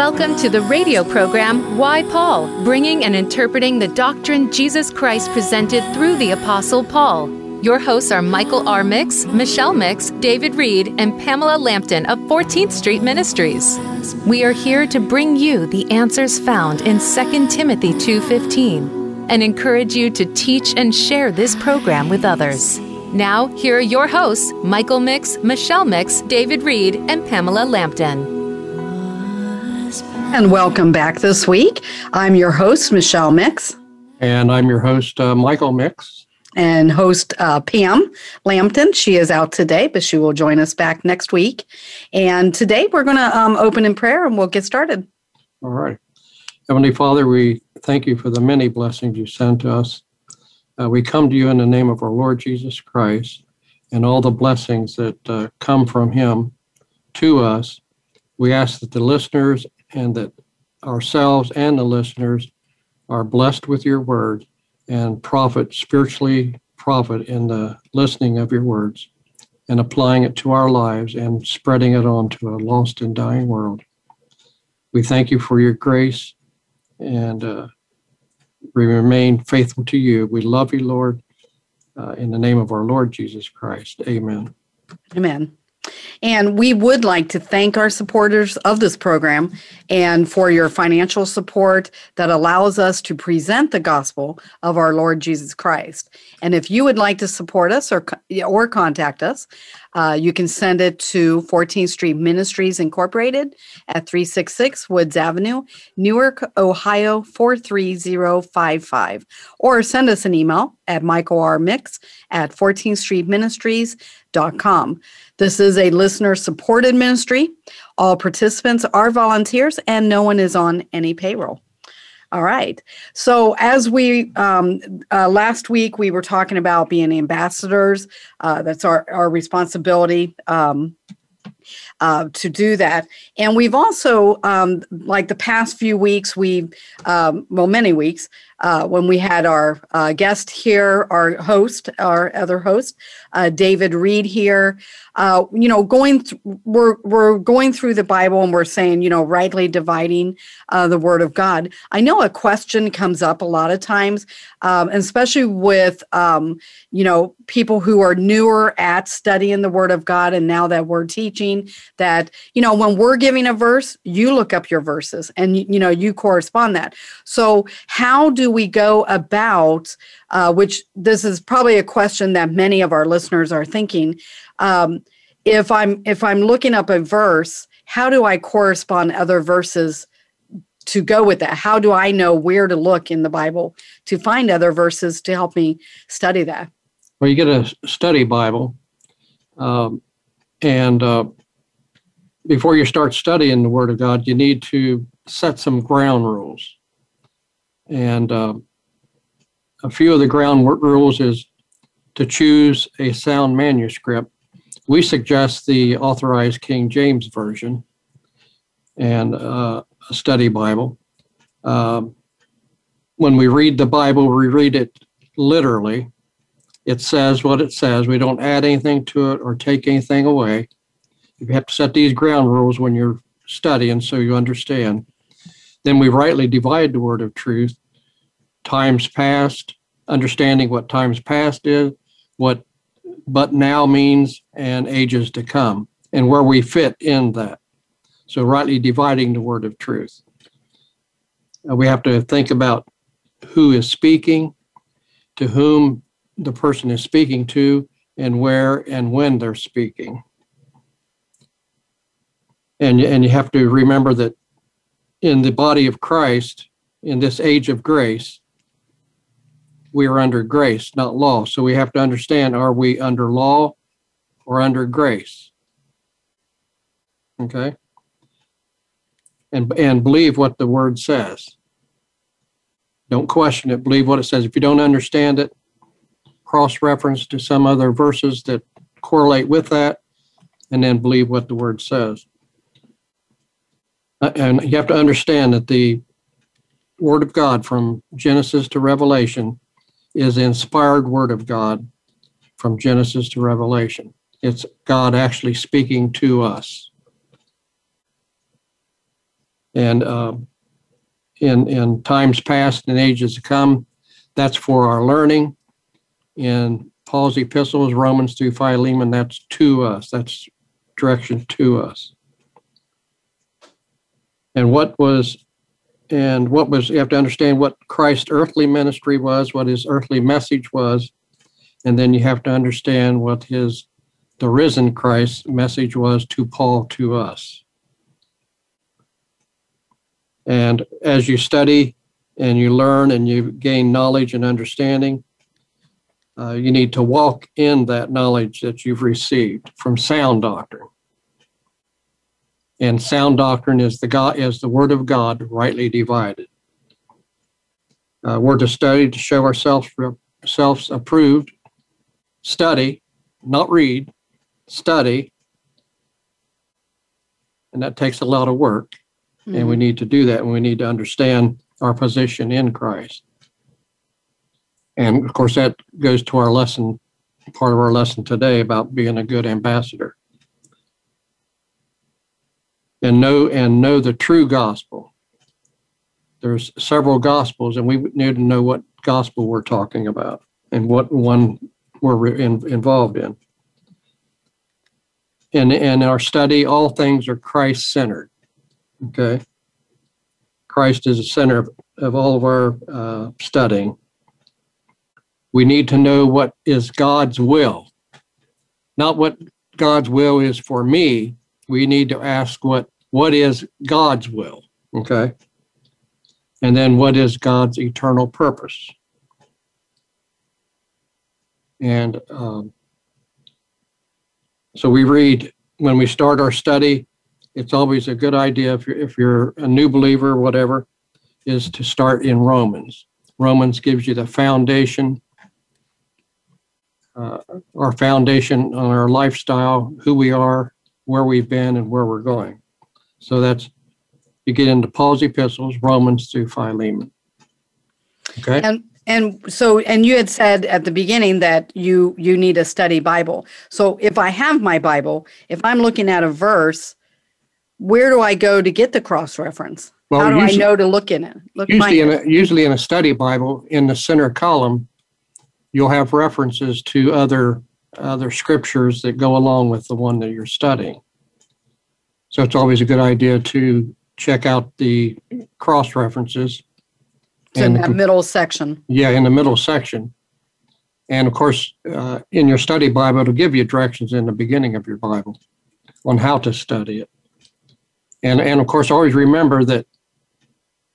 Welcome to the radio program Why Paul, bringing and interpreting the doctrine Jesus Christ presented through the Apostle Paul. Your hosts are Michael R. Mix, Michelle Mix, David Reed, and Pamela Lampton of 14th Street Ministries. We are here to bring you the answers found in 2 Timothy 2:15 and encourage you to teach and share this program with others. Now, here are your hosts, Michael Mix, Michelle Mix, David Reed, and Pamela Lampton. And welcome back this week. I'm your host, Michelle Mix. And I'm your host, uh, Michael Mix. And host uh, Pam Lampton. She is out today, but she will join us back next week. And today we're going to um, open in prayer and we'll get started. All right. Heavenly Father, we thank you for the many blessings you send to us. Uh, we come to you in the name of our Lord Jesus Christ and all the blessings that uh, come from him to us. We ask that the listeners and that ourselves and the listeners are blessed with your word and profit spiritually profit in the listening of your words and applying it to our lives and spreading it on to a lost and dying world. We thank you for your grace and uh, we remain faithful to you. We love you, Lord, uh, in the name of our Lord Jesus Christ. Amen. Amen. And we would like to thank our supporters of this program and for your financial support that allows us to present the gospel of our Lord Jesus Christ. And if you would like to support us or, or contact us, uh, you can send it to 14th Street Ministries Incorporated at 366 Woods Avenue, Newark, Ohio 43055. Or send us an email at Michael R. At 14th Street Ministries.com. This is a listener supported ministry. All participants are volunteers and no one is on any payroll. All right. So, as we um, uh, last week, we were talking about being ambassadors. Uh, that's our, our responsibility. Um, uh, to do that. And we've also, um, like the past few weeks, we've, um, well, many weeks, uh, when we had our uh, guest here, our host, our other host, uh, David Reed here. Uh, you know, going th- we're we're going through the Bible and we're saying, you know, rightly dividing uh, the Word of God. I know a question comes up a lot of times, um, especially with um, you know people who are newer at studying the Word of God, and now that we're teaching, that you know when we're giving a verse, you look up your verses and you know you correspond that. So how do we go about? Uh, which this is probably a question that many of our listeners are thinking. Um, if I'm if I'm looking up a verse, how do I correspond other verses to go with that? How do I know where to look in the Bible to find other verses to help me study that? Well, you get a study Bible, um, and uh, before you start studying the Word of God, you need to set some ground rules. And uh, a few of the ground rules is to choose a sound manuscript. We suggest the authorized King James Version and uh, a study Bible. Um, when we read the Bible, we read it literally. It says what it says. We don't add anything to it or take anything away. You have to set these ground rules when you're studying so you understand. Then we rightly divide the word of truth. Times past, understanding what times past is, what but now means, and ages to come, and where we fit in that. So, rightly dividing the word of truth. Uh, we have to think about who is speaking, to whom the person is speaking to, and where and when they're speaking. And, and you have to remember that in the body of Christ, in this age of grace, we are under grace, not law. So we have to understand are we under law or under grace? Okay? And, and believe what the word says. Don't question it, believe what it says. If you don't understand it, cross reference to some other verses that correlate with that, and then believe what the word says. Uh, and you have to understand that the Word of God from Genesis to Revelation is the inspired Word of God from Genesis to Revelation. It's God actually speaking to us. And um, in, in times past and ages to come, that's for our learning. In Paul's epistles, Romans through Philemon, that's to us. That's direction to us. And what was and what was you have to understand what Christ's earthly ministry was, what his earthly message was, and then you have to understand what his the risen Christ message was to Paul to us. And as you study and you learn and you gain knowledge and understanding, uh, you need to walk in that knowledge that you've received from sound doctrine. And sound doctrine is the God is the word of God rightly divided. Uh, we're to study to show ourselves selves approved. Study, not read. Study, and that takes a lot of work. Mm-hmm. And we mm-hmm. need to do that, and we need to understand our position in Christ. And of course, that goes to our lesson, part of our lesson today about being a good ambassador and know and know the true gospel. There's several gospels, and we need to know what gospel we're talking about and what one we're in, involved in. In, in our study, all things are Christ centered. Okay. Christ is the center of, of all of our uh, studying. We need to know what is God's will, not what God's will is for me, we need to ask what what is God's will, okay? And then what is God's eternal purpose? And um, so we read when we start our study. It's always a good idea if you're if you're a new believer, whatever, is to start in Romans. Romans gives you the foundation uh, our foundation on our lifestyle, who we are, where we've been and where we're going. So that's you get into Paul's epistles, Romans through Philemon. Okay. And and so and you had said at the beginning that you you need a study Bible. So if I have my Bible, if I'm looking at a verse, where do I go to get the cross reference? Well, How do usually, I know to look in it? Look usually, in a, usually in a study Bible, in the center column, you'll have references to other other scriptures that go along with the one that you're studying. So it's always a good idea to check out the cross references. So in that the, middle section. Yeah, in the middle section. And of course, uh, in your study Bible, it'll give you directions in the beginning of your Bible on how to study it. And, and of course, always remember that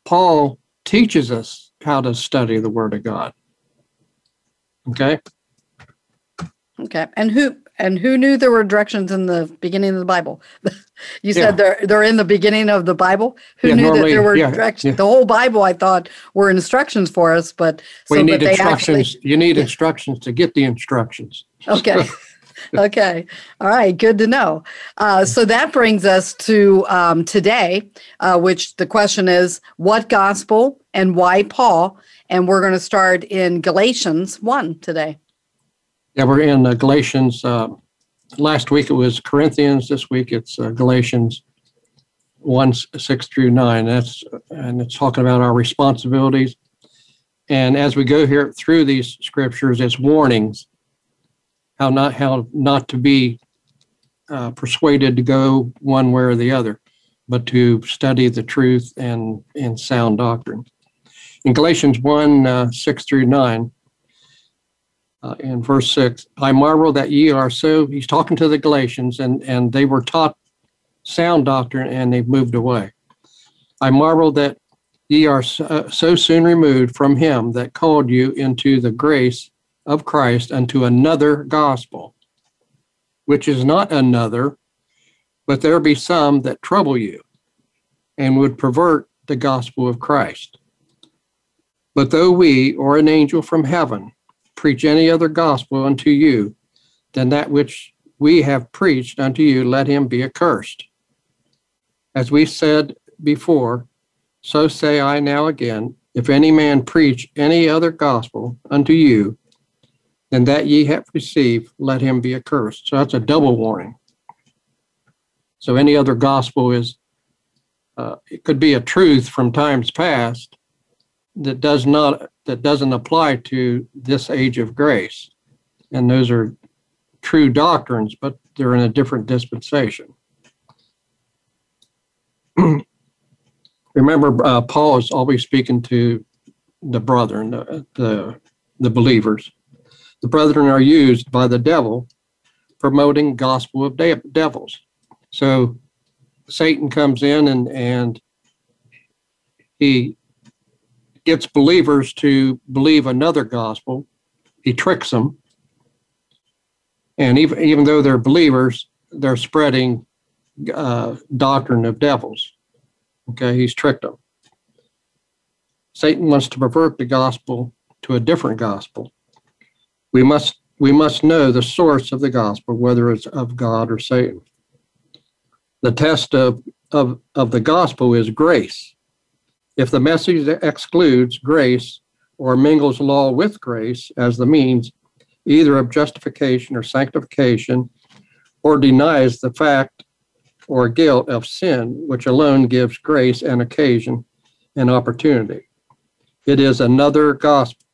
Paul teaches us how to study the Word of God. Okay? Okay. And who and who knew there were directions in the beginning of the Bible? you said yeah. they're they're in the beginning of the Bible. Who yeah, knew normally, that there were yeah, directions? The whole Bible, I thought, were instructions for us, but we so, need instructions. Actually, you need instructions to get the instructions. Okay. okay. All right. Good to know. Uh, so that brings us to um, today, uh, which the question is what gospel and why Paul? And we're going to start in Galatians 1 today. Yeah, we're in uh, Galatians. Uh, last week it was Corinthians. This week it's uh, Galatians 1 6 through 9. That's and it's talking about our responsibilities. And as we go here through these scriptures, it's warnings how not how not to be uh, persuaded to go one way or the other, but to study the truth and and sound doctrine. In Galatians 1 uh, 6 through 9, uh, in verse 6 i marvel that ye are so he's talking to the galatians and and they were taught sound doctrine and they've moved away. I marvel that ye are so, uh, so soon removed from him that called you into the grace of christ unto another gospel which is not another but there be some that trouble you and would pervert the gospel of christ. But though we or an angel from heaven preach any other gospel unto you than that which we have preached unto you, let him be accursed. As we said before, so say I now again, if any man preach any other gospel unto you than that ye have received, let him be accursed. So that's a double warning. So any other gospel is uh, it could be a truth from times past that does not that doesn't apply to this age of grace, and those are true doctrines, but they're in a different dispensation. Remember, uh, Paul is always speaking to the brethren, the, the, the believers. The brethren are used by the devil promoting gospel of de- devils. So Satan comes in and, and he gets believers to believe another gospel. He tricks them. And even, even though they're believers, they're spreading uh, doctrine of devils. Okay, he's tricked them. Satan wants to pervert the gospel to a different gospel. We must we must know the source of the gospel, whether it's of God or Satan. The test of, of, of the gospel is grace. If the message excludes grace or mingles law with grace as the means either of justification or sanctification, or denies the fact or guilt of sin, which alone gives grace and occasion and opportunity. It is another gospel,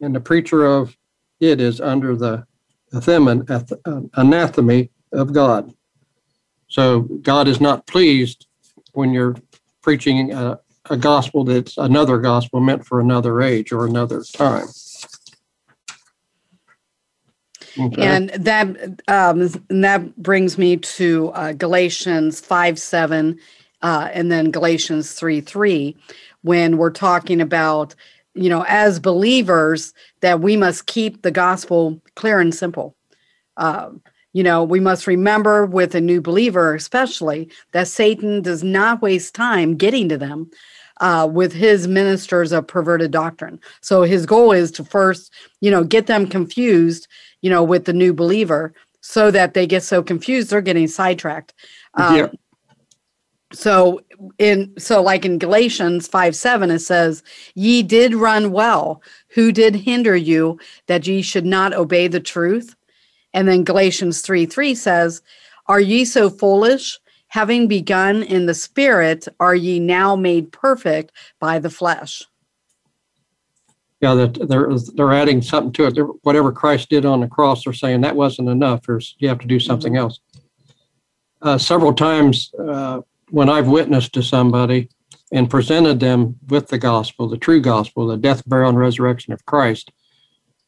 and the preacher of it is under the uh, anathema of God. So God is not pleased when you're preaching a, a gospel that's another gospel meant for another age or another time. Okay. And that um, and that brings me to uh, Galatians 5 7 uh, and then Galatians 3 3, when we're talking about, you know, as believers, that we must keep the gospel clear and simple. Uh, you know, we must remember with a new believer, especially, that Satan does not waste time getting to them. Uh, with his ministers of perverted doctrine. So his goal is to first, you know, get them confused you know, with the new believer so that they get so confused they're getting sidetracked. Um, yeah. So in so like in Galatians 5 7, it says, Ye did run well. Who did hinder you that ye should not obey the truth? And then Galatians 3 3 says, Are ye so foolish? Having begun in the spirit, are ye now made perfect by the flesh? yeah, that they're they're adding something to it. They're, whatever Christ did on the cross, they're saying that wasn't enough. There's you have to do something mm-hmm. else. Uh, several times uh, when I've witnessed to somebody and presented them with the gospel, the true gospel, the death, burial, and resurrection of Christ,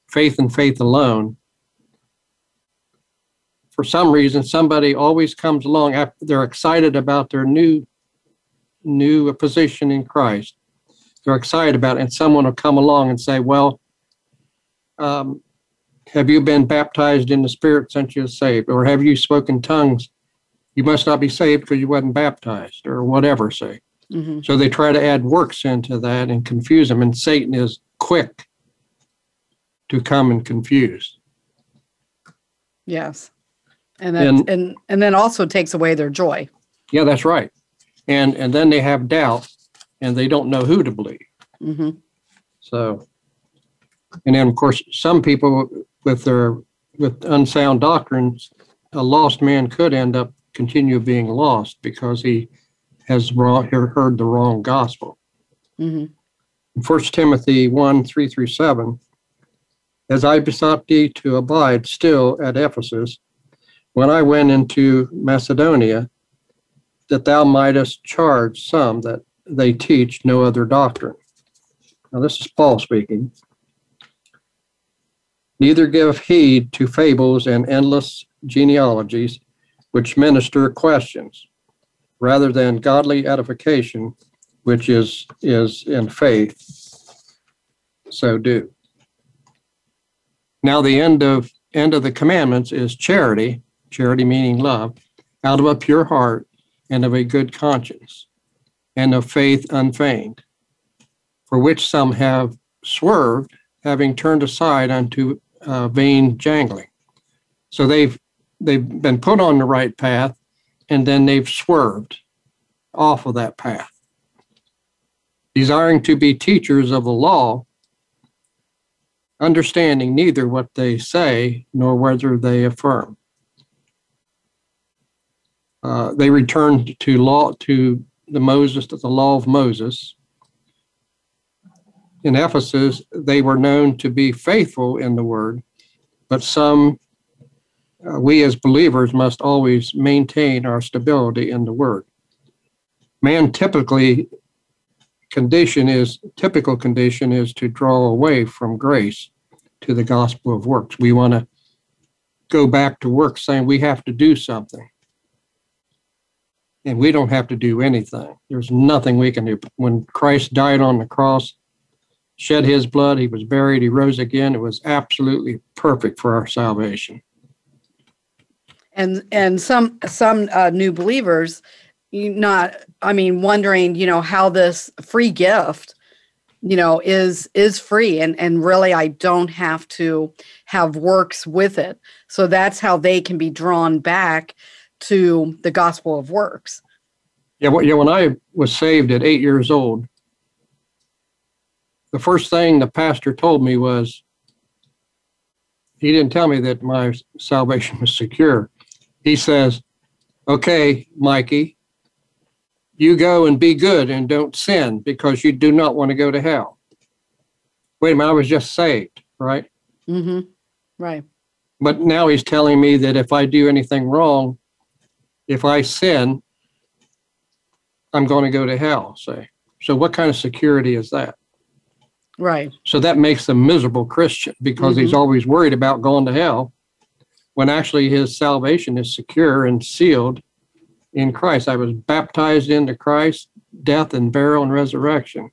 faith and faith alone. For some reason, somebody always comes along after they're excited about their new new position in Christ they're excited about it, and someone will come along and say, "Well, um, have you been baptized in the Spirit since you're saved, or have you spoken tongues? You must not be saved because you wasn't baptized, or whatever." Say. Mm-hmm. So they try to add works into that and confuse them, and Satan is quick to come and confuse. Yes, and and and and then also takes away their joy. Yeah, that's right, and and then they have doubt and they don't know who to believe. Mm-hmm. So, and then of course, some people with their with unsound doctrines, a lost man could end up continue being lost because he has wrong, heard the wrong gospel. Mm-hmm. First Timothy one three through seven. As I besought thee to abide still at Ephesus, when I went into Macedonia, that thou mightest charge some that they teach no other doctrine. Now, this is Paul speaking. Neither give heed to fables and endless genealogies which minister questions, rather than godly edification, which is, is in faith. So do. Now, the end of end of the commandments is charity, charity meaning love, out of a pure heart and of a good conscience and of faith unfeigned, for which some have swerved, having turned aside unto uh, vain jangling. So they've they've been put on the right path, and then they've swerved off of that path, desiring to be teachers of the law, understanding neither what they say nor whether they affirm. Uh, they returned to law to the Moses, to the law of Moses. In Ephesus, they were known to be faithful in the word, but some, uh, we as believers must always maintain our stability in the word. Man typically condition is typical condition is to draw away from grace to the gospel of works. We want to go back to work saying we have to do something. And we don't have to do anything. There's nothing we can do. When Christ died on the cross, shed his blood, he was buried, he rose again. It was absolutely perfect for our salvation. And and some some uh, new believers, not I mean wondering, you know, how this free gift you know is is free and and really i don't have to have works with it so that's how they can be drawn back to the gospel of works yeah well, yeah when i was saved at eight years old the first thing the pastor told me was he didn't tell me that my salvation was secure he says okay mikey you go and be good and don't sin because you do not want to go to hell. Wait a minute, I was just saved, right? Mm-hmm. Right. But now he's telling me that if I do anything wrong, if I sin, I'm going to go to hell, say. So what kind of security is that? Right. So that makes a miserable Christian because mm-hmm. he's always worried about going to hell when actually his salvation is secure and sealed in Christ. I was baptized into Christ, death and burial and resurrection.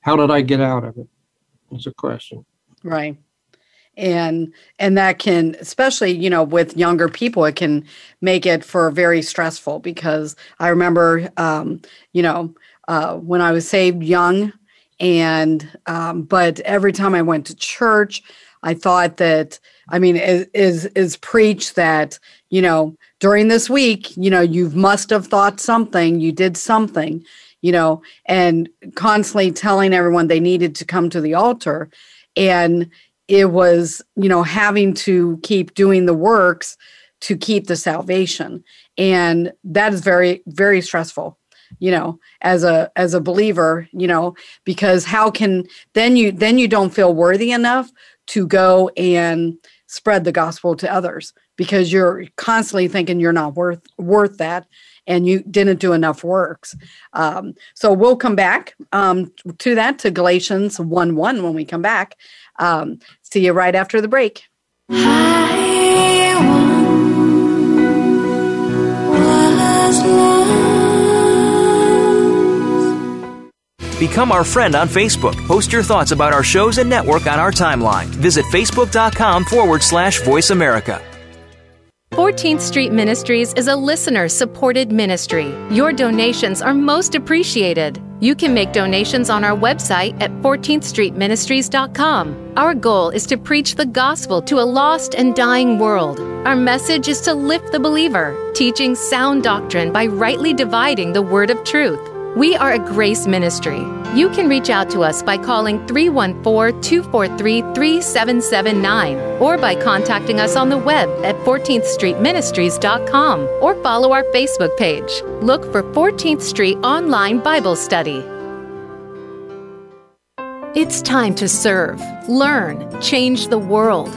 How did I get out of it? It's a question. Right. And and that can especially, you know, with younger people, it can make it for very stressful because I remember um, you know, uh, when I was saved young and um, but every time I went to church, I thought that I mean is is, is preach that, you know, during this week, you know, you must have thought something, you did something, you know, and constantly telling everyone they needed to come to the altar. And it was, you know, having to keep doing the works to keep the salvation. And that is very, very stressful you know as a as a believer you know because how can then you then you don't feel worthy enough to go and spread the gospel to others because you're constantly thinking you're not worth worth that and you didn't do enough works um, so we'll come back um, to that to galatians 1 1 when we come back um, see you right after the break Become our friend on Facebook. Post your thoughts about our shows and network on our timeline. Visit facebook.com forward slash voice America. 14th Street Ministries is a listener supported ministry. Your donations are most appreciated. You can make donations on our website at 14thstreetministries.com. Our goal is to preach the gospel to a lost and dying world. Our message is to lift the believer, teaching sound doctrine by rightly dividing the word of truth. We are a grace ministry. You can reach out to us by calling 314 243 3779 or by contacting us on the web at 14thstreetministries.com or follow our Facebook page. Look for 14th Street Online Bible Study. It's time to serve, learn, change the world.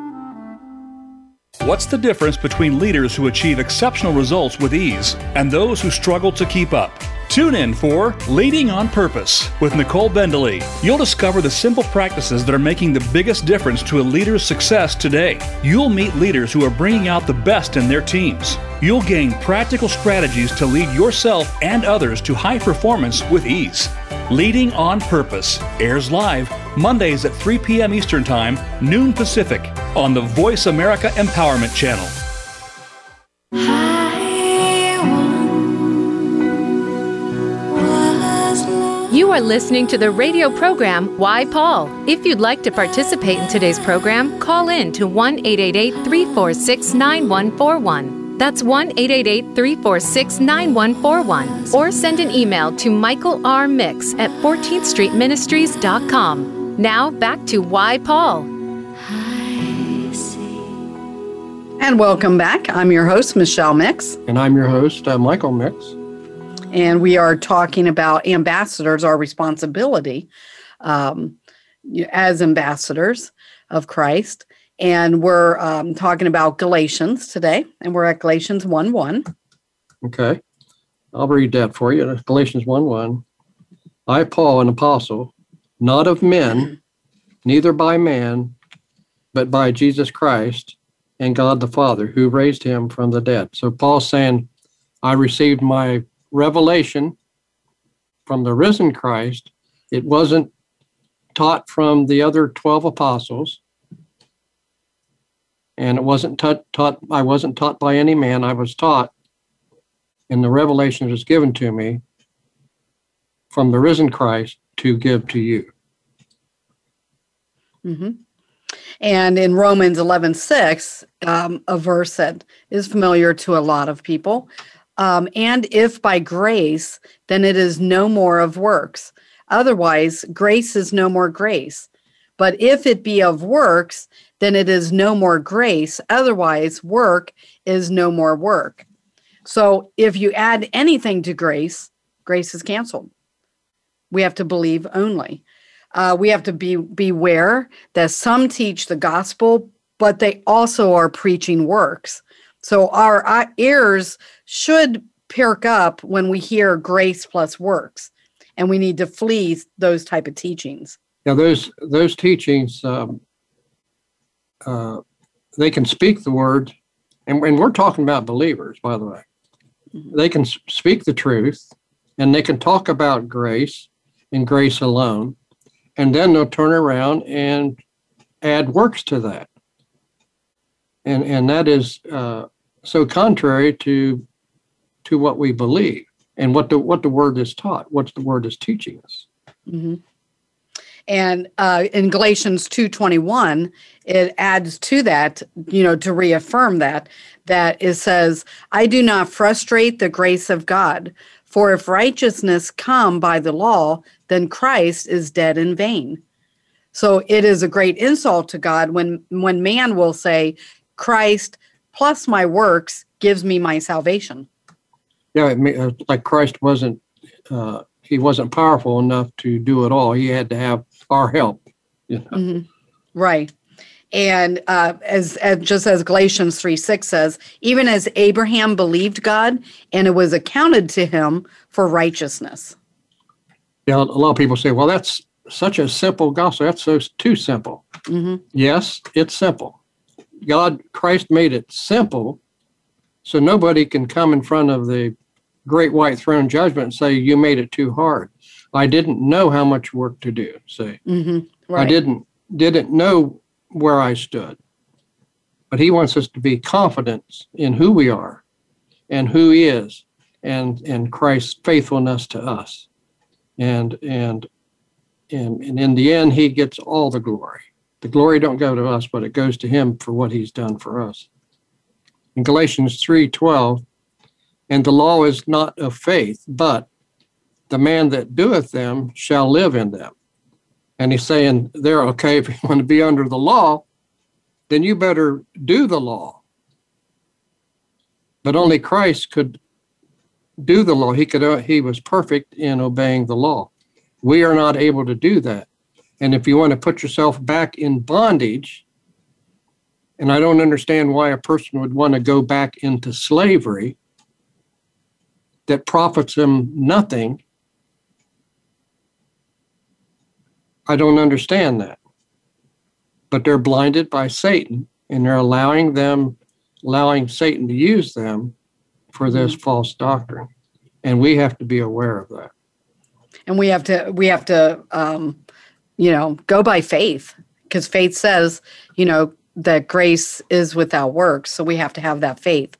What's the difference between leaders who achieve exceptional results with ease and those who struggle to keep up? Tune in for Leading on Purpose with Nicole Bendaly. You'll discover the simple practices that are making the biggest difference to a leader's success today. You'll meet leaders who are bringing out the best in their teams. You'll gain practical strategies to lead yourself and others to high performance with ease. Leading on Purpose airs live Mondays at 3 p.m. Eastern Time, noon Pacific, on the Voice America Empowerment Channel. You are listening to the radio program Why Paul. If you'd like to participate in today's program, call in to 1 888 346 9141. That's 1 888 346 9141. Or send an email to Michael R. Mix at 14th Street Ministries.com. Now back to Why Paul. And welcome back. I'm your host, Michelle Mix. And I'm your host, uh, Michael Mix. And we are talking about ambassadors, our responsibility um, as ambassadors of Christ. And we're um, talking about Galatians today, and we're at Galatians 1 1. Okay. I'll read that for you. Galatians 1 1. I, Paul, an apostle, not of men, neither by man, but by Jesus Christ and God the Father, who raised him from the dead. So Paul's saying, I received my revelation from the risen Christ. It wasn't taught from the other 12 apostles. And it wasn't taught, taught I wasn't taught by any man. I was taught in the revelation that was given to me from the risen Christ to give to you. Mm-hmm. And in Romans 11 6, um, a verse that is familiar to a lot of people. Um, and if by grace, then it is no more of works. Otherwise, grace is no more grace. But if it be of works, then it is no more grace. Otherwise, work is no more work. So if you add anything to grace, grace is canceled. We have to believe only. Uh, we have to be beware that some teach the gospel, but they also are preaching works. So our, our ears should perk up when we hear grace plus works, and we need to flee those type of teachings. Yeah, those those teachings, um, uh, they can speak the word, and, and we're talking about believers, by the way. Mm-hmm. They can speak the truth, and they can talk about grace and grace alone and then they'll turn around and add works to that. And and that is uh, so contrary to to what we believe and what the what the word is taught, what the word is teaching us. Mm-hmm. And uh, in Galatians two twenty one, it adds to that, you know, to reaffirm that that it says, "I do not frustrate the grace of God, for if righteousness come by the law, then Christ is dead in vain. So it is a great insult to God when when man will say, Christ plus my works gives me my salvation. Yeah, uh, like Christ wasn't uh, he wasn't powerful enough to do it all. He had to have our help. You know? mm-hmm. Right. And uh, as, as just as Galatians 3 6 says, even as Abraham believed God and it was accounted to him for righteousness. Yeah, a lot of people say, well, that's such a simple gospel. That's so too simple. Mm-hmm. Yes, it's simple. God, Christ made it simple so nobody can come in front of the great white throne judgment and say, you made it too hard. I didn't know how much work to do. Say, mm-hmm. right. I didn't didn't know where I stood. But he wants us to be confident in who we are and who he is and and Christ's faithfulness to us. And and and, and in the end he gets all the glory. The glory don't go to us, but it goes to him for what he's done for us. In Galatians 3:12, and the law is not of faith, but the man that doeth them shall live in them. And he's saying they're okay if you want to be under the law, then you better do the law. But only Christ could do the law. He could uh, he was perfect in obeying the law. We are not able to do that. And if you want to put yourself back in bondage, and I don't understand why a person would want to go back into slavery that profits them nothing I don't understand that. But they're blinded by Satan and they're allowing them, allowing Satan to use them for this mm-hmm. false doctrine. And we have to be aware of that. And we have to, we have to, um, you know, go by faith because faith says, you know, that grace is without works. So we have to have that faith.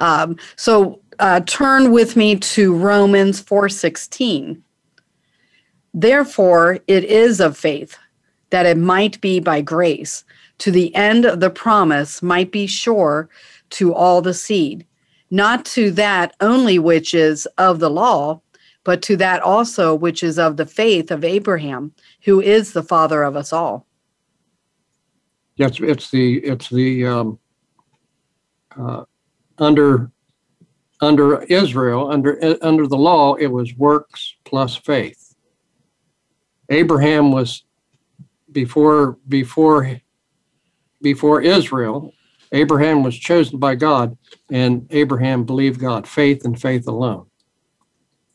Um, so uh, turn with me to Romans 4:16. Therefore, it is of faith that it might be by grace, to the end of the promise might be sure to all the seed, not to that only which is of the law, but to that also which is of the faith of Abraham, who is the father of us all. Yes, it's the it's the um, uh, under under Israel under under the law it was works plus faith. Abraham was before before before Israel. Abraham was chosen by God, and Abraham believed God, faith and faith alone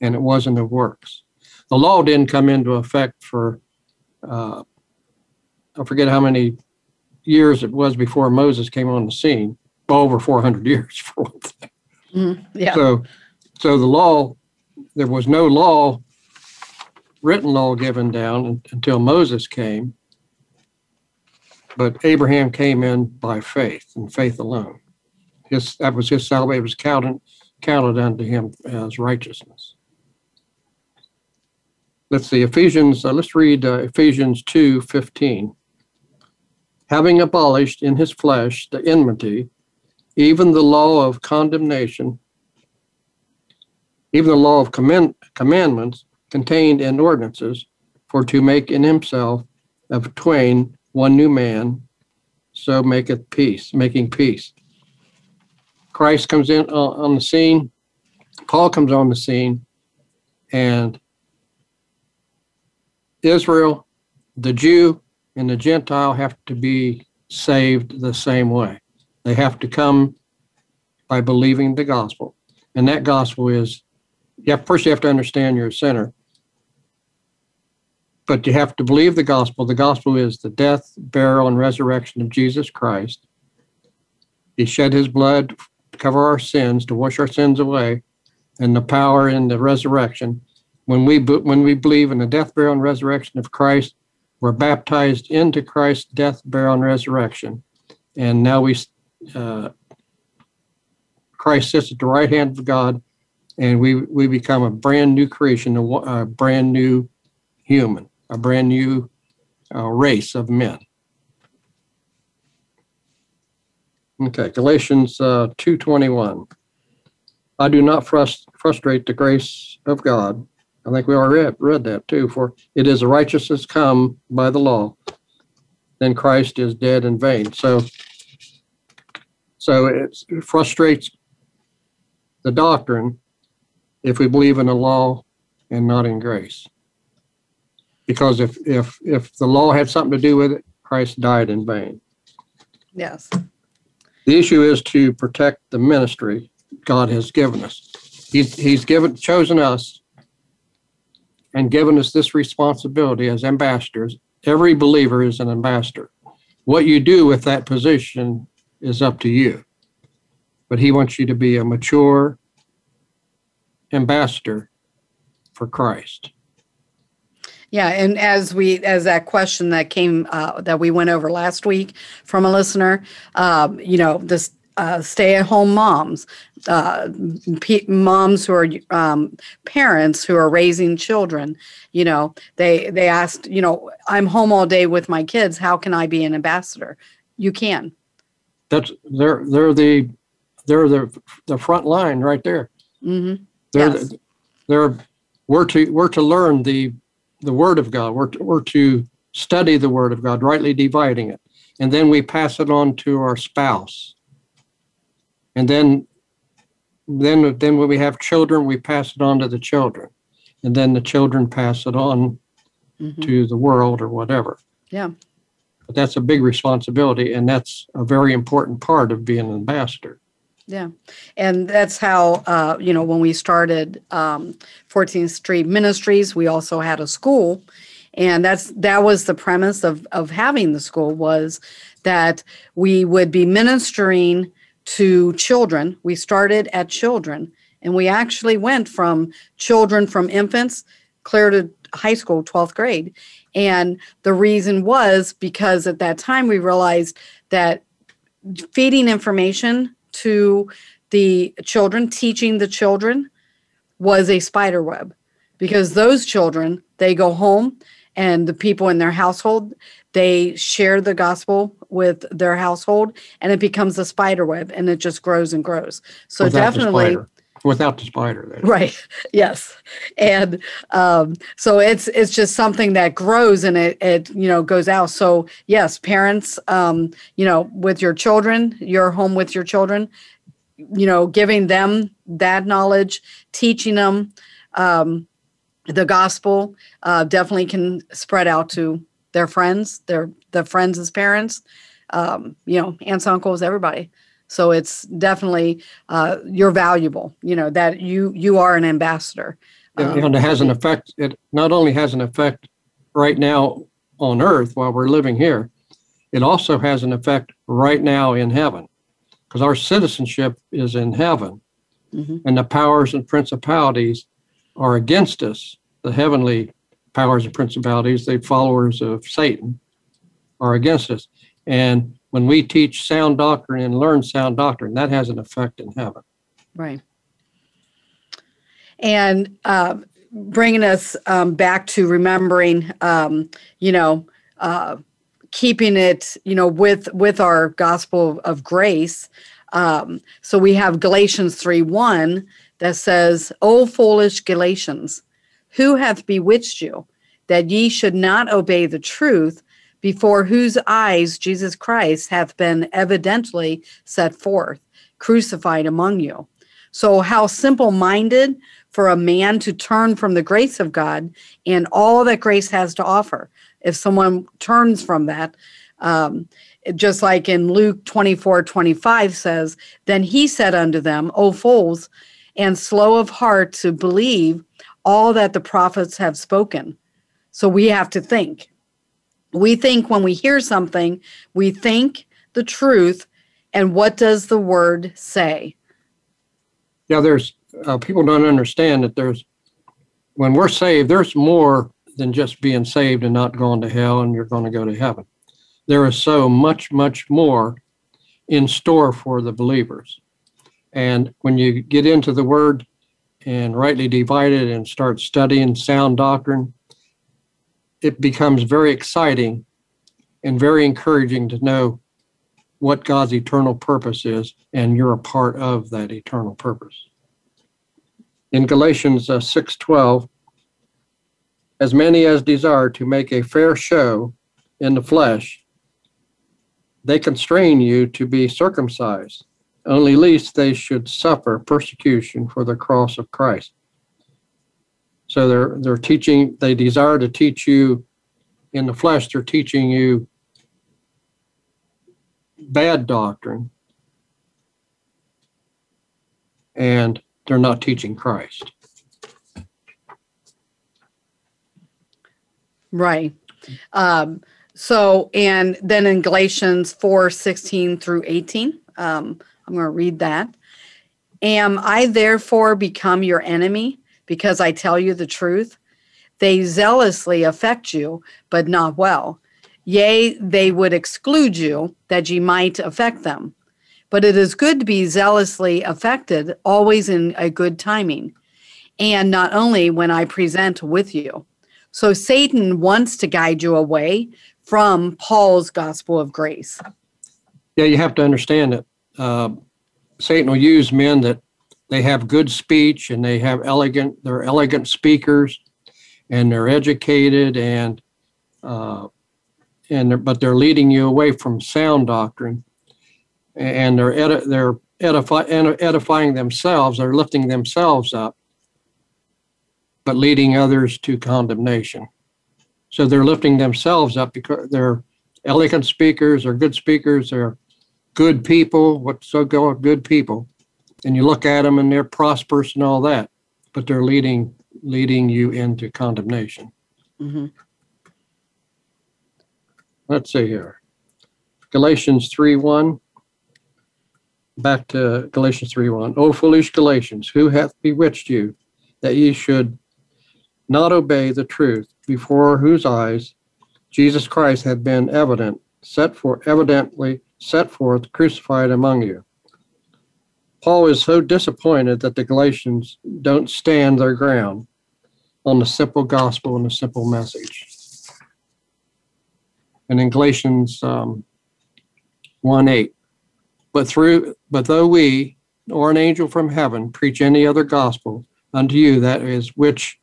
and it wasn't of works. The law didn't come into effect for, uh, I forget how many years it was before Moses came on the scene, well, over 400 years for one thing. Mm, yeah. So, so the law, there was no law, written law given down until Moses came. But Abraham came in by faith and faith alone. His, that was his salvation, it was counted, counted unto him as righteousness let's see, Ephesians, uh, let's read uh, Ephesians 2 15. Having abolished in his flesh the enmity, even the law of condemnation, even the law of command, commandments contained in ordinances, for to make in himself of twain one new man, so maketh peace, making peace. Christ comes in uh, on the scene, Paul comes on the scene, and Israel, the Jew, and the Gentile have to be saved the same way. They have to come by believing the gospel. And that gospel is, yeah, first you have to understand you're a sinner, but you have to believe the gospel. The gospel is the death, burial, and resurrection of Jesus Christ. He shed his blood to cover our sins, to wash our sins away, and the power in the resurrection when we when we believe in the death, burial, and resurrection of Christ, we're baptized into Christ's death, burial, and resurrection, and now we uh, Christ sits at the right hand of God, and we we become a brand new creation, a, a brand new human, a brand new uh, race of men. Okay, Galatians uh, two twenty one. I do not frust- frustrate the grace of God I think we already read, read that too. For it is a righteousness come by the law, then Christ is dead in vain. So, so it frustrates the doctrine if we believe in the law and not in grace. Because if if if the law had something to do with it, Christ died in vain. Yes. The issue is to protect the ministry God has given us. He's, he's given chosen us and given us this responsibility as ambassadors. Every believer is an ambassador. What you do with that position is up to you. But he wants you to be a mature ambassador for Christ. Yeah, and as we as that question that came uh, that we went over last week from a listener, um, you know, this uh, stay-at-home moms, uh, p- moms who are um, parents who are raising children. You know, they they asked, you know, I'm home all day with my kids. How can I be an ambassador? You can. That's they're they're the they're the the front line right there. Mm-hmm. They're yes. they're we're to we're to learn the the word of God. We're to, we're to study the word of God, rightly dividing it, and then we pass it on to our spouse and then then then when we have children we pass it on to the children. And then the children pass it on mm-hmm. to the world or whatever. Yeah. But that's a big responsibility and that's a very important part of being an ambassador. Yeah. And that's how uh, you know when we started um, 14th street ministries we also had a school. And that's that was the premise of of having the school was that we would be ministering to children. We started at children and we actually went from children from infants clear to high school, 12th grade. And the reason was because at that time we realized that feeding information to the children, teaching the children was a spider web. because those children they go home and the people in their household they share the gospel with their household and it becomes a spider web and it just grows and grows so Without definitely. Without the spider. right yes and um, so it's it's just something that grows and it it you know goes out so yes parents um, you know with your children you're home with your children you know giving them that knowledge teaching them um, the gospel uh, definitely can spread out to their friends their the friends as parents um, you know aunts uncles everybody so it's definitely uh, you're valuable you know that you you are an ambassador Um, and it has an effect. It not only has an effect right now on earth while we're living here, it also has an effect right now in heaven because our citizenship is in heaven Mhm. and the powers and principalities are against us. The heavenly powers and principalities, the followers of Satan, are against us. And when we teach sound doctrine and learn sound doctrine, that has an effect in heaven. Right. And uh, bringing us um, back to remembering, um, you know, uh, keeping it, you know, with with our gospel of grace. Um, so we have Galatians three one that says, "O foolish Galatians, who hath bewitched you, that ye should not obey the truth?" Before whose eyes Jesus Christ hath been evidently set forth, crucified among you. So, how simple minded for a man to turn from the grace of God and all that grace has to offer. If someone turns from that, um, just like in Luke 24 25 says, Then he said unto them, O fools, and slow of heart to believe all that the prophets have spoken. So, we have to think. We think when we hear something, we think the truth, and what does the word say? Yeah, there's uh, people don't understand that there's when we're saved, there's more than just being saved and not going to hell and you're going to go to heaven. There is so much, much more in store for the believers. And when you get into the word and rightly divided and start studying sound doctrine, it becomes very exciting and very encouraging to know what God's eternal purpose is, and you're a part of that eternal purpose. In Galatians uh, 6:12, as many as desire to make a fair show in the flesh, they constrain you to be circumcised, only least they should suffer persecution for the cross of Christ. So they're they're teaching, they desire to teach you in the flesh, they're teaching you bad doctrine and they're not teaching Christ. Right. Um, so, and then in Galatians 4 16 through 18, um, I'm going to read that. Am I therefore become your enemy because I tell you the truth? They zealously affect you, but not well. Yea, they would exclude you that ye might affect them. But it is good to be zealously affected, always in a good timing, and not only when I present with you. So Satan wants to guide you away from Paul's gospel of grace. Yeah, you have to understand that uh, Satan will use men that they have good speech and they have elegant, they're elegant speakers and they're educated and uh, and they're, but they're leading you away from sound doctrine and they're edi- they're edify, edifying themselves, they're lifting themselves up, but leading others to condemnation. So they're lifting themselves up because they're elegant speakers, they're good speakers, they're good people. What's so called good people? And you look at them and they're prosperous and all that, but they're leading leading you into condemnation. Mhm. Let's see here. Galatians 3 1. Back to Galatians 3 1. O foolish Galatians, who hath bewitched you that ye should not obey the truth, before whose eyes Jesus Christ had been evident, set for evidently set forth, crucified among you. Paul is so disappointed that the Galatians don't stand their ground on the simple gospel and the simple message. And in Galatians um, 1 8, but through but though we or an angel from heaven preach any other gospel unto you that is which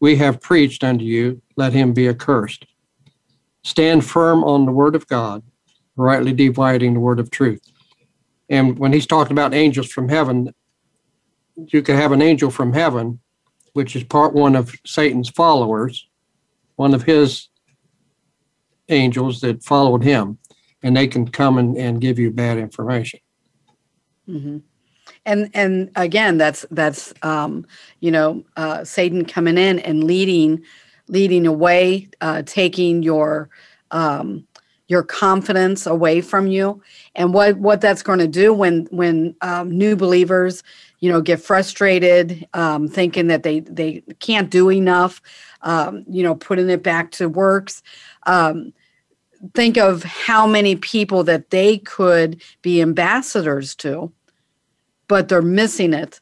we have preached unto you, let him be accursed. Stand firm on the word of God, rightly dividing the word of truth. And when he's talking about angels from heaven, you could have an angel from heaven, which is part one of Satan's followers, one of his angels that followed him, and they can come and, and give you bad information. Mm-hmm. And and again, that's that's um, you know uh, Satan coming in and leading leading away, uh, taking your um, your confidence away from you, and what what that's going to do when when um, new believers you know get frustrated, um, thinking that they they can't do enough, um, you know, putting it back to works. Um, think of how many people that they could be ambassadors to but they're missing it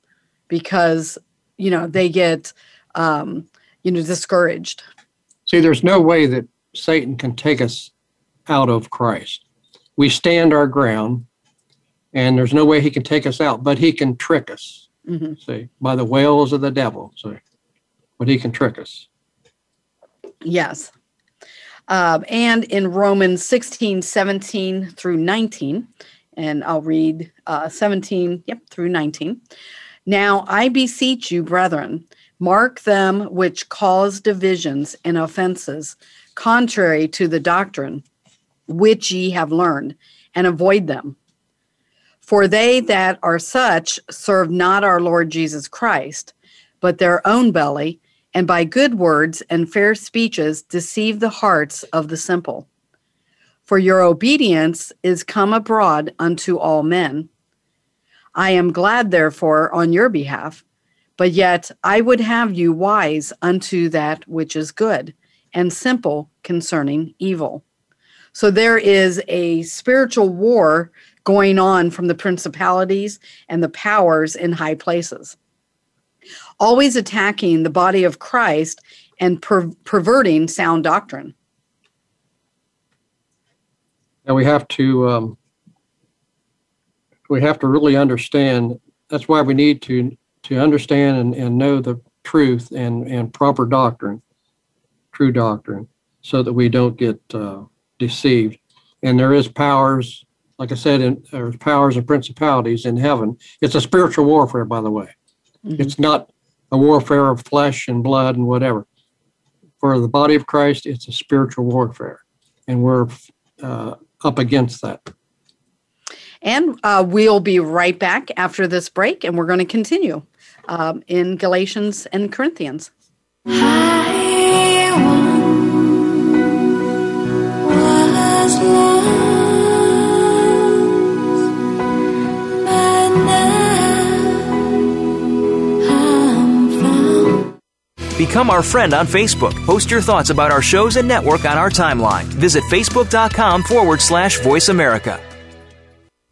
because you know they get um, you know discouraged. See, there's no way that Satan can take us out of Christ. We stand our ground, and there's no way he can take us out, but he can trick us. Mm-hmm. See, by the wiles of the devil. See, but he can trick us. Yes. Uh, and in Romans 16, 17 through 19, and I'll read uh, 17 yep, through 19. Now I beseech you, brethren, mark them which cause divisions and offenses, contrary to the doctrine which ye have learned, and avoid them. For they that are such serve not our Lord Jesus Christ, but their own belly, and by good words and fair speeches deceive the hearts of the simple. For your obedience is come abroad unto all men. I am glad, therefore, on your behalf, but yet I would have you wise unto that which is good, and simple concerning evil. So there is a spiritual war going on from the principalities and the powers in high places, always attacking the body of Christ and per- perverting sound doctrine. And we have to um, we have to really understand. That's why we need to to understand and, and know the truth and and proper doctrine, true doctrine, so that we don't get uh, deceived. And there is powers, like I said, in, there's powers and principalities in heaven. It's a spiritual warfare, by the way. Mm-hmm. It's not a warfare of flesh and blood and whatever. For the body of Christ, it's a spiritual warfare, and we're uh, up against that. And uh, we'll be right back after this break, and we're going to continue um, in Galatians and Corinthians. Become our friend on Facebook. Post your thoughts about our shows and network on our timeline. Visit facebook.com forward slash voice America.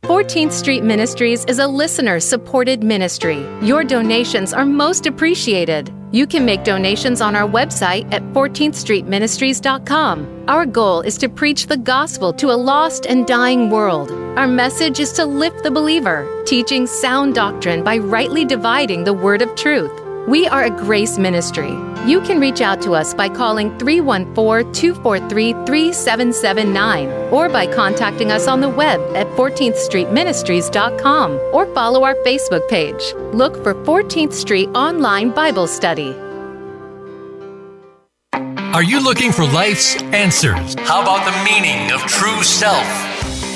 14th Street Ministries is a listener supported ministry. Your donations are most appreciated. You can make donations on our website at 14thstreetministries.com. Our goal is to preach the gospel to a lost and dying world. Our message is to lift the believer, teaching sound doctrine by rightly dividing the word of truth. We are a grace ministry. You can reach out to us by calling 314 243 3779 or by contacting us on the web at 14thstreetministries.com or follow our Facebook page. Look for 14th Street Online Bible Study. Are you looking for life's answers? How about the meaning of true self?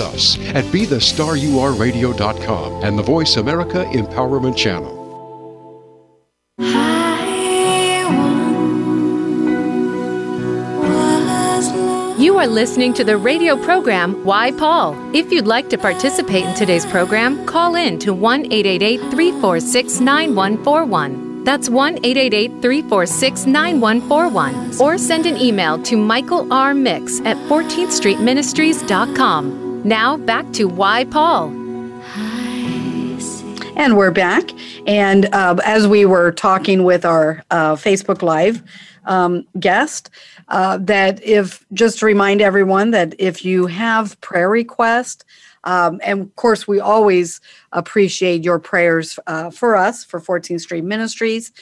us at BeTheStarYouAreRadio.com and the Voice America Empowerment Channel. You are listening to the radio program Why Paul. If you'd like to participate in today's program, call in to 1 888 346 9141. That's 1 888 346 9141. Or send an email to Michael R. Mix at 14th Street Ministries.com. Now back to Why Paul. And we're back. And uh, as we were talking with our uh, Facebook Live um, guest, uh, that if just to remind everyone that if you have prayer requests, um, and of course, we always appreciate your prayers uh, for us for 14th Street Ministries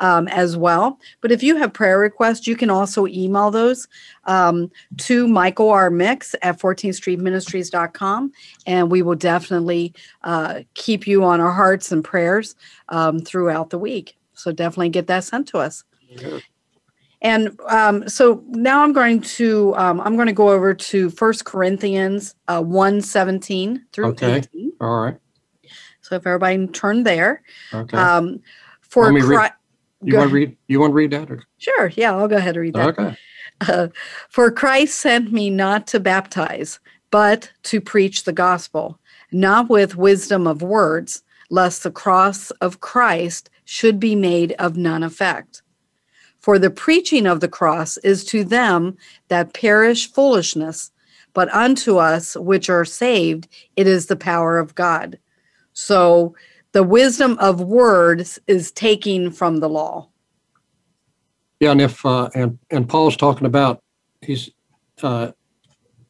um, as well. But if you have prayer requests, you can also email those um, to Michael R. Mix at 14th Street Ministries.com, and we will definitely uh, keep you on our hearts and prayers um, throughout the week. So definitely get that sent to us. And um, so now I'm going to um, I'm going to go over to First Corinthians uh, one seventeen through okay. 18. All right. So if everybody turn there, okay. Um, for Chri- read, you want to read? You want to read that? Or? Sure. Yeah, I'll go ahead and read that. Okay. Uh, for Christ sent me not to baptize, but to preach the gospel, not with wisdom of words, lest the cross of Christ should be made of none effect. For the preaching of the cross is to them that perish foolishness, but unto us which are saved, it is the power of God. So the wisdom of words is taking from the law. Yeah, and if uh, and and Paul's talking about he's uh,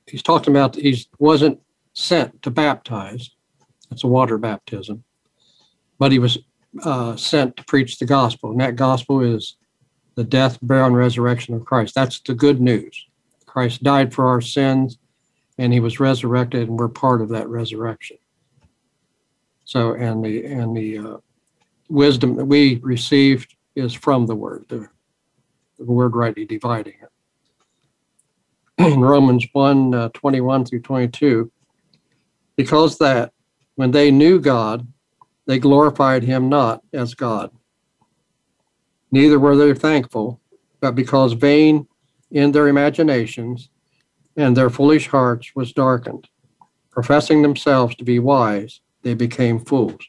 he's talking about he wasn't sent to baptize. It's a water baptism, but he was uh, sent to preach the gospel, and that gospel is the death, burial, and resurrection of Christ. That's the good news. Christ died for our sins and he was resurrected, and we're part of that resurrection. So, and the and the uh, wisdom that we received is from the Word, the, the Word rightly dividing it. In Romans 1 uh, 21 through 22, because that when they knew God, they glorified him not as God Neither were they thankful, but because vain in their imaginations and their foolish hearts was darkened. Professing themselves to be wise, they became fools.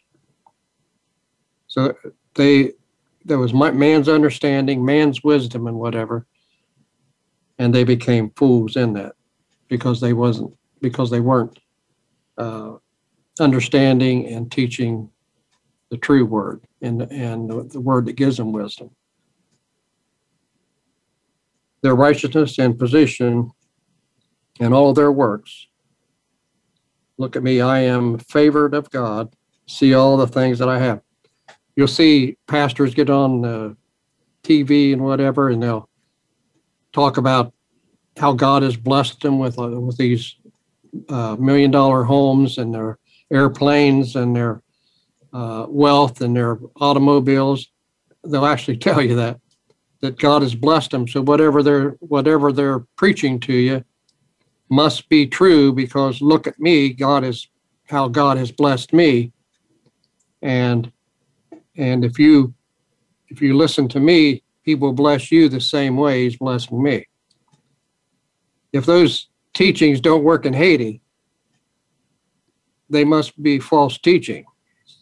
So they there was man's understanding, man's wisdom, and whatever, and they became fools in that because they wasn't because they weren't uh, understanding and teaching the true word and, and the, the word that gives them wisdom. Their righteousness and position and all their works. Look at me, I am favored of God. See all the things that I have. You'll see pastors get on uh, TV and whatever, and they'll talk about how God has blessed them with uh, with these uh, million dollar homes and their airplanes and their uh, wealth and their automobiles, they'll actually tell you that that God has blessed them. So whatever they're whatever they're preaching to you must be true because look at me, God is how God has blessed me. And and if you if you listen to me, he will bless you the same way he's blessing me. If those teachings don't work in Haiti, they must be false teaching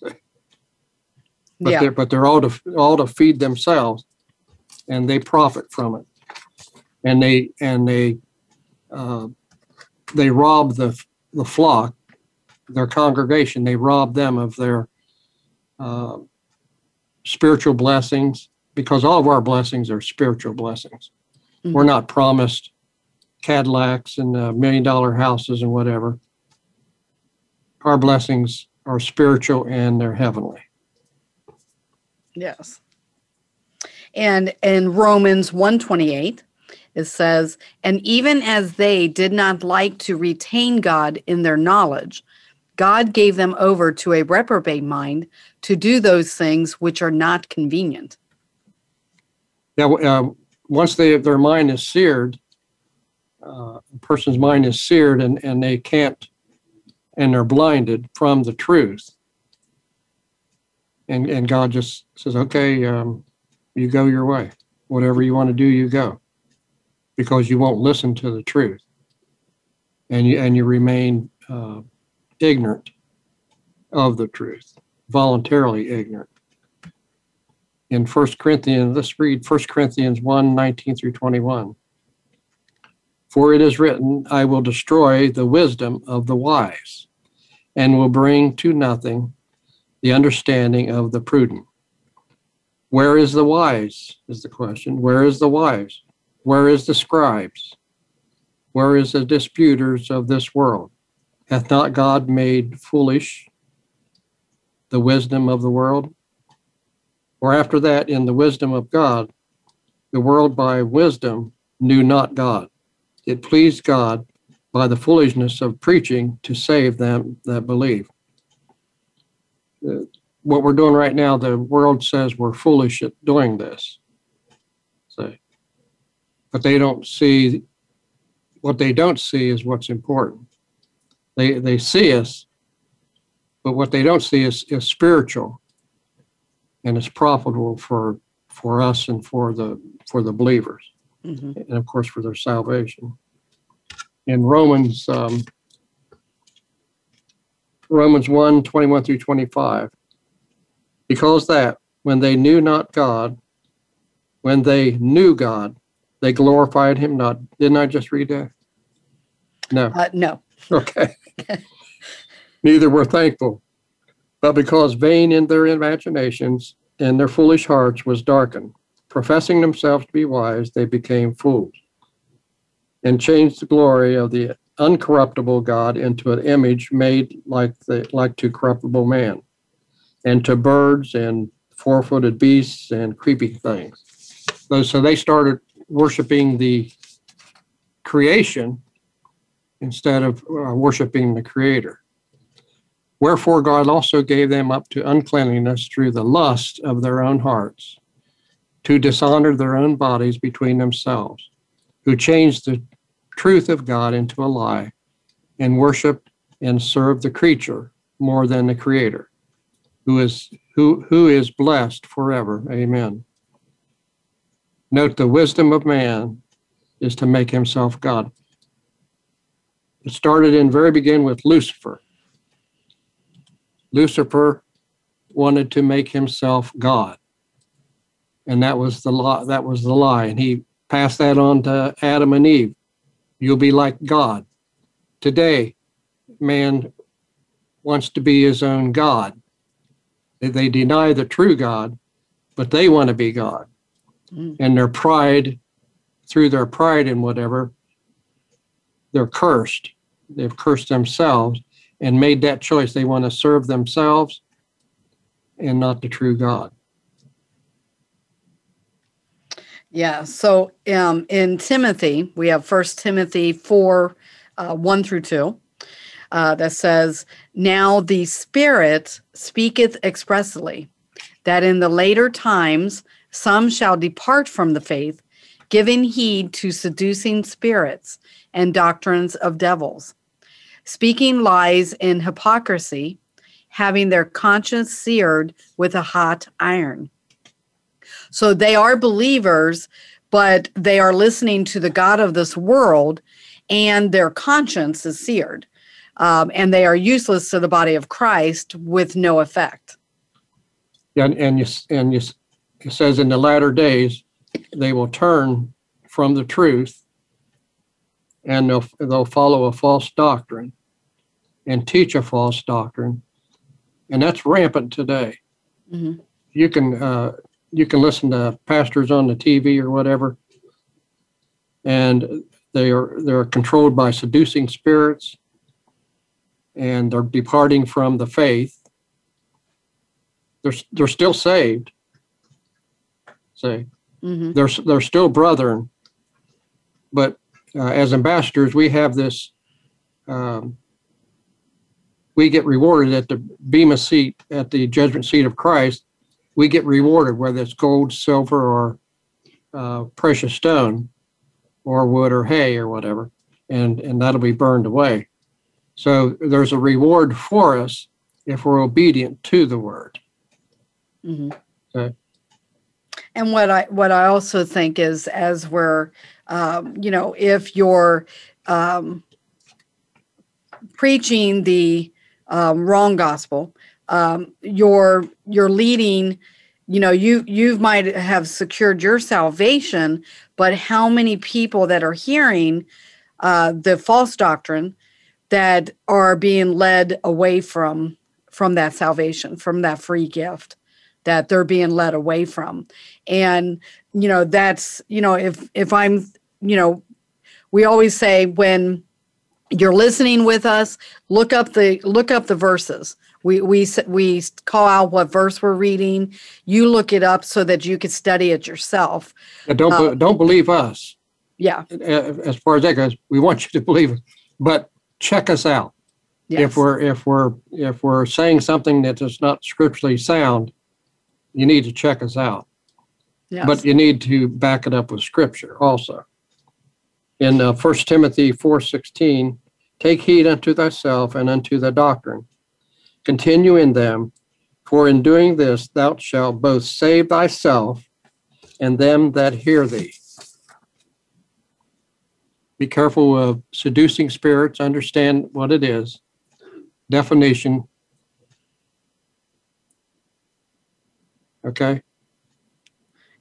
but yeah. they're but they're all to all to feed themselves, and they profit from it, and they and they uh, they rob the the flock, their congregation. They rob them of their uh, spiritual blessings because all of our blessings are spiritual blessings. Mm-hmm. We're not promised Cadillacs and uh, million dollar houses and whatever. Our blessings are spiritual and they're heavenly. Yes. And in Romans 128, it says, And even as they did not like to retain God in their knowledge, God gave them over to a reprobate mind to do those things which are not convenient. Yeah, uh, once they, their mind is seared, uh, a person's mind is seared and, and they can't, and they're blinded from the truth. And, and God just says, okay, um, you go your way. Whatever you want to do, you go. Because you won't listen to the truth. And you, and you remain uh, ignorant of the truth, voluntarily ignorant. In 1 Corinthians, let's read 1 Corinthians 1 19 through 21. For it is written, I will destroy the wisdom of the wise and will bring to nothing the understanding of the prudent. Where is the wise? Is the question. Where is the wise? Where is the scribes? Where is the disputers of this world? Hath not God made foolish the wisdom of the world? Or after that, in the wisdom of God, the world by wisdom knew not God. It pleased God by the foolishness of preaching to save them that believe. Uh, what we're doing right now, the world says we're foolish at doing this. But they don't see what they don't see is what's important. They they see us, but what they don't see is, is spiritual and it's profitable for for us and for the for the believers mm-hmm. and of course for their salvation in romans um, romans 1 21 through 25 because that when they knew not god when they knew god they glorified him not didn't i just read that no uh, no okay neither were thankful but because vain in their imaginations and their foolish hearts was darkened. Professing themselves to be wise, they became fools and changed the glory of the uncorruptible God into an image made like the like to corruptible man, and to birds and four-footed beasts and creepy things. So they started worshiping the creation instead of uh, worshiping the Creator. Wherefore God also gave them up to uncleanliness through the lust of their own hearts, to dishonor their own bodies between themselves, who changed the truth of God into a lie, and worshiped and served the creature more than the creator, who is who, who is blessed forever. Amen. Note the wisdom of man is to make himself God. It started in very beginning with Lucifer Lucifer wanted to make himself God. And that was the lie, that was the lie. And he passed that on to Adam and Eve. You'll be like God. Today, man wants to be his own God. They deny the true God, but they want to be God. Mm. And their pride, through their pride and whatever, they're cursed. They've cursed themselves and made that choice. They want to serve themselves and not the true God. Yeah. So um, in Timothy, we have First Timothy 4 uh, 1 through 2 uh, that says, Now the Spirit speaketh expressly that in the later times some shall depart from the faith, giving heed to seducing spirits and doctrines of devils speaking lies in hypocrisy, having their conscience seared with a hot iron. So they are believers, but they are listening to the God of this world, and their conscience is seared. Um, and they are useless to the body of Christ with no effect. And, and, you, and you, says in the latter days, they will turn from the truth and they'll, they'll follow a false doctrine and teach a false doctrine, and that's rampant today. Mm-hmm. You can uh, you can listen to pastors on the TV or whatever, and they are they're controlled by seducing spirits, and they're departing from the faith, they're they're still saved. See, hmm they're they're still brethren, but uh, as ambassadors, we have this. Um, we get rewarded at the bema seat at the judgment seat of Christ. We get rewarded whether it's gold, silver, or uh, precious stone, or wood or hay or whatever, and and that'll be burned away. So there's a reward for us if we're obedient to the word. hmm Okay. And what I what I also think is as we're, um, you know, if you're um, preaching the um, wrong gospel, um, you're you're leading. You know, you you might have secured your salvation, but how many people that are hearing uh, the false doctrine that are being led away from from that salvation, from that free gift that they're being led away from and you know that's you know if if i'm you know we always say when you're listening with us look up the look up the verses we we we call out what verse we're reading you look it up so that you can study it yourself And don't Uh, don't believe us. yeah As far as that goes, we want you to believe but check us out. yes. If we're if we're if we're saying something that is not scripturally sound, you need to check us out. yes. But you need to back it up with scripture also. In uh, 1 Timothy 4:16, take heed unto thyself and unto the doctrine. Continue in them, for in doing this thou shalt both save thyself and them that hear thee. Be careful of seducing spirits, understand what it is. Definition. Okay?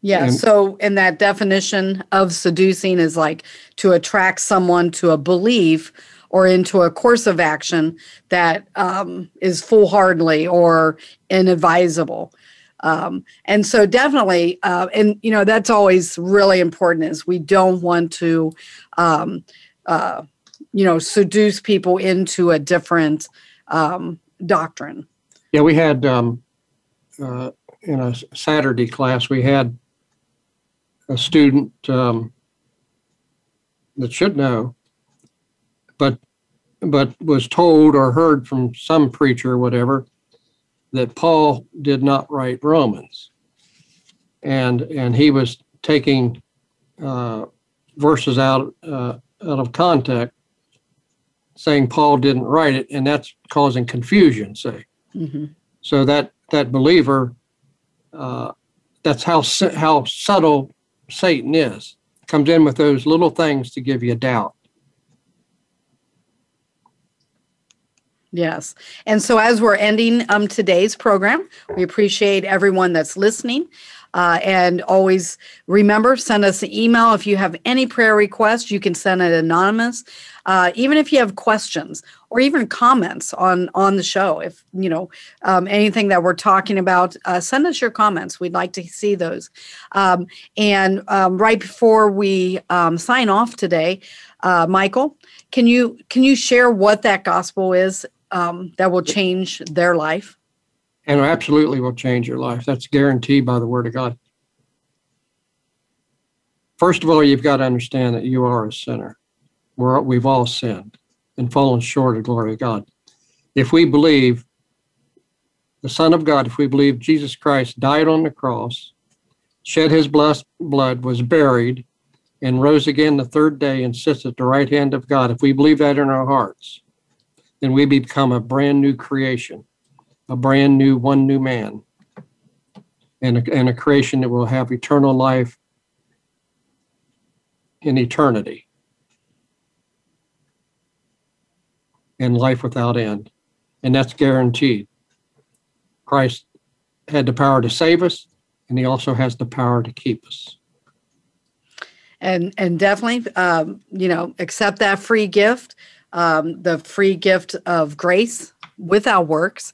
Yeah. And- so, in that definition of seducing is like to attract someone to a belief or into a course of action that um, is foolhardily or inadvisable. Um, and so, definitely, uh, and you know, that's always really important is we don't want to, um, uh, you know, seduce people into a different um, doctrine. Yeah, we had um, uh, in a Saturday class, we had a student um, that should know, but but was told or heard from some preacher or whatever that Paul did not write Romans, and and he was taking uh, verses out uh, out of context, saying Paul didn't write it, and that's causing confusion. Say. hmm So that that believer, uh, that's how how subtle Satan is. Comes in with those little things to give you doubt. Yes. And so as we're ending um, today's program, we appreciate everyone that's listening. Uh, and always remember, send us an email. If you have any prayer requests, you can send it anonymous. Uh, even if you have questions or even comments on on the show, if you know um, anything that we're talking about, uh, send us your comments. We'd like to see those. Um, and um, right before we um, sign off today, uh, Michael, can you can you share what that gospel is um, that will change their life? And absolutely will change your life. That's guaranteed by the word of God. First of all, you've got to understand that you are a sinner. We're, we've all sinned and fallen short of glory of God. If we believe the Son of God, if we believe Jesus Christ died on the cross, shed his blessed blood, was buried, and rose again the third day and sits at the right hand of God, if we believe that in our hearts, then we become a brand new creation, a brand new, one new man, and a, and a creation that will have eternal life in eternity and life without end. And that's guaranteed. Christ had the power to save us, and he also has the power to keep us. and and definitely um, you know accept that free gift um, the free gift of grace without works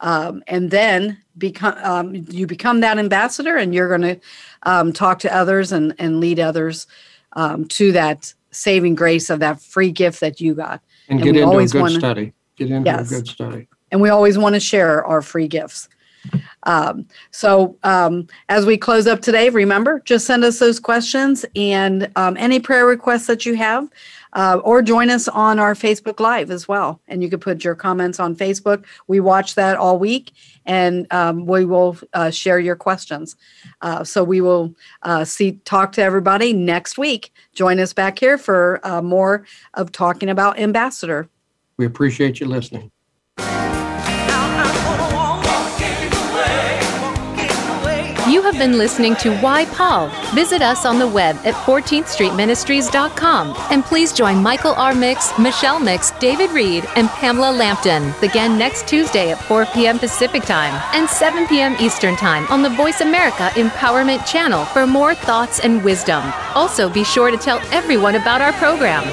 um, and then become um, you become that ambassador and you're going to um, talk to others and and lead others um, to that saving grace of that free gift that you got And, And get into a good wanna- study. Get into Yes. a good study. and we always want to share our free gifts Um, so, um, as we close up today, remember just send us those questions and um, any prayer requests that you have, uh, or join us on our Facebook Live as well. And you can put your comments on Facebook. We watch that all week and um, we will uh, share your questions. Uh, so, we will uh, see, talk to everybody next week. Join us back here for uh, more of talking about Ambassador. We appreciate you listening. Have been listening to Why Paul. Visit us on the web at 14thstreetministries.com. And please join Michael R. Mix, Michelle Mix, David Reed, and Pamela Lampton again next Tuesday at 4 p.m. Pacific Time and 7 p.m. Eastern Time on the Voice America Empowerment Channel for more thoughts and wisdom. Also, be sure to tell everyone about our program.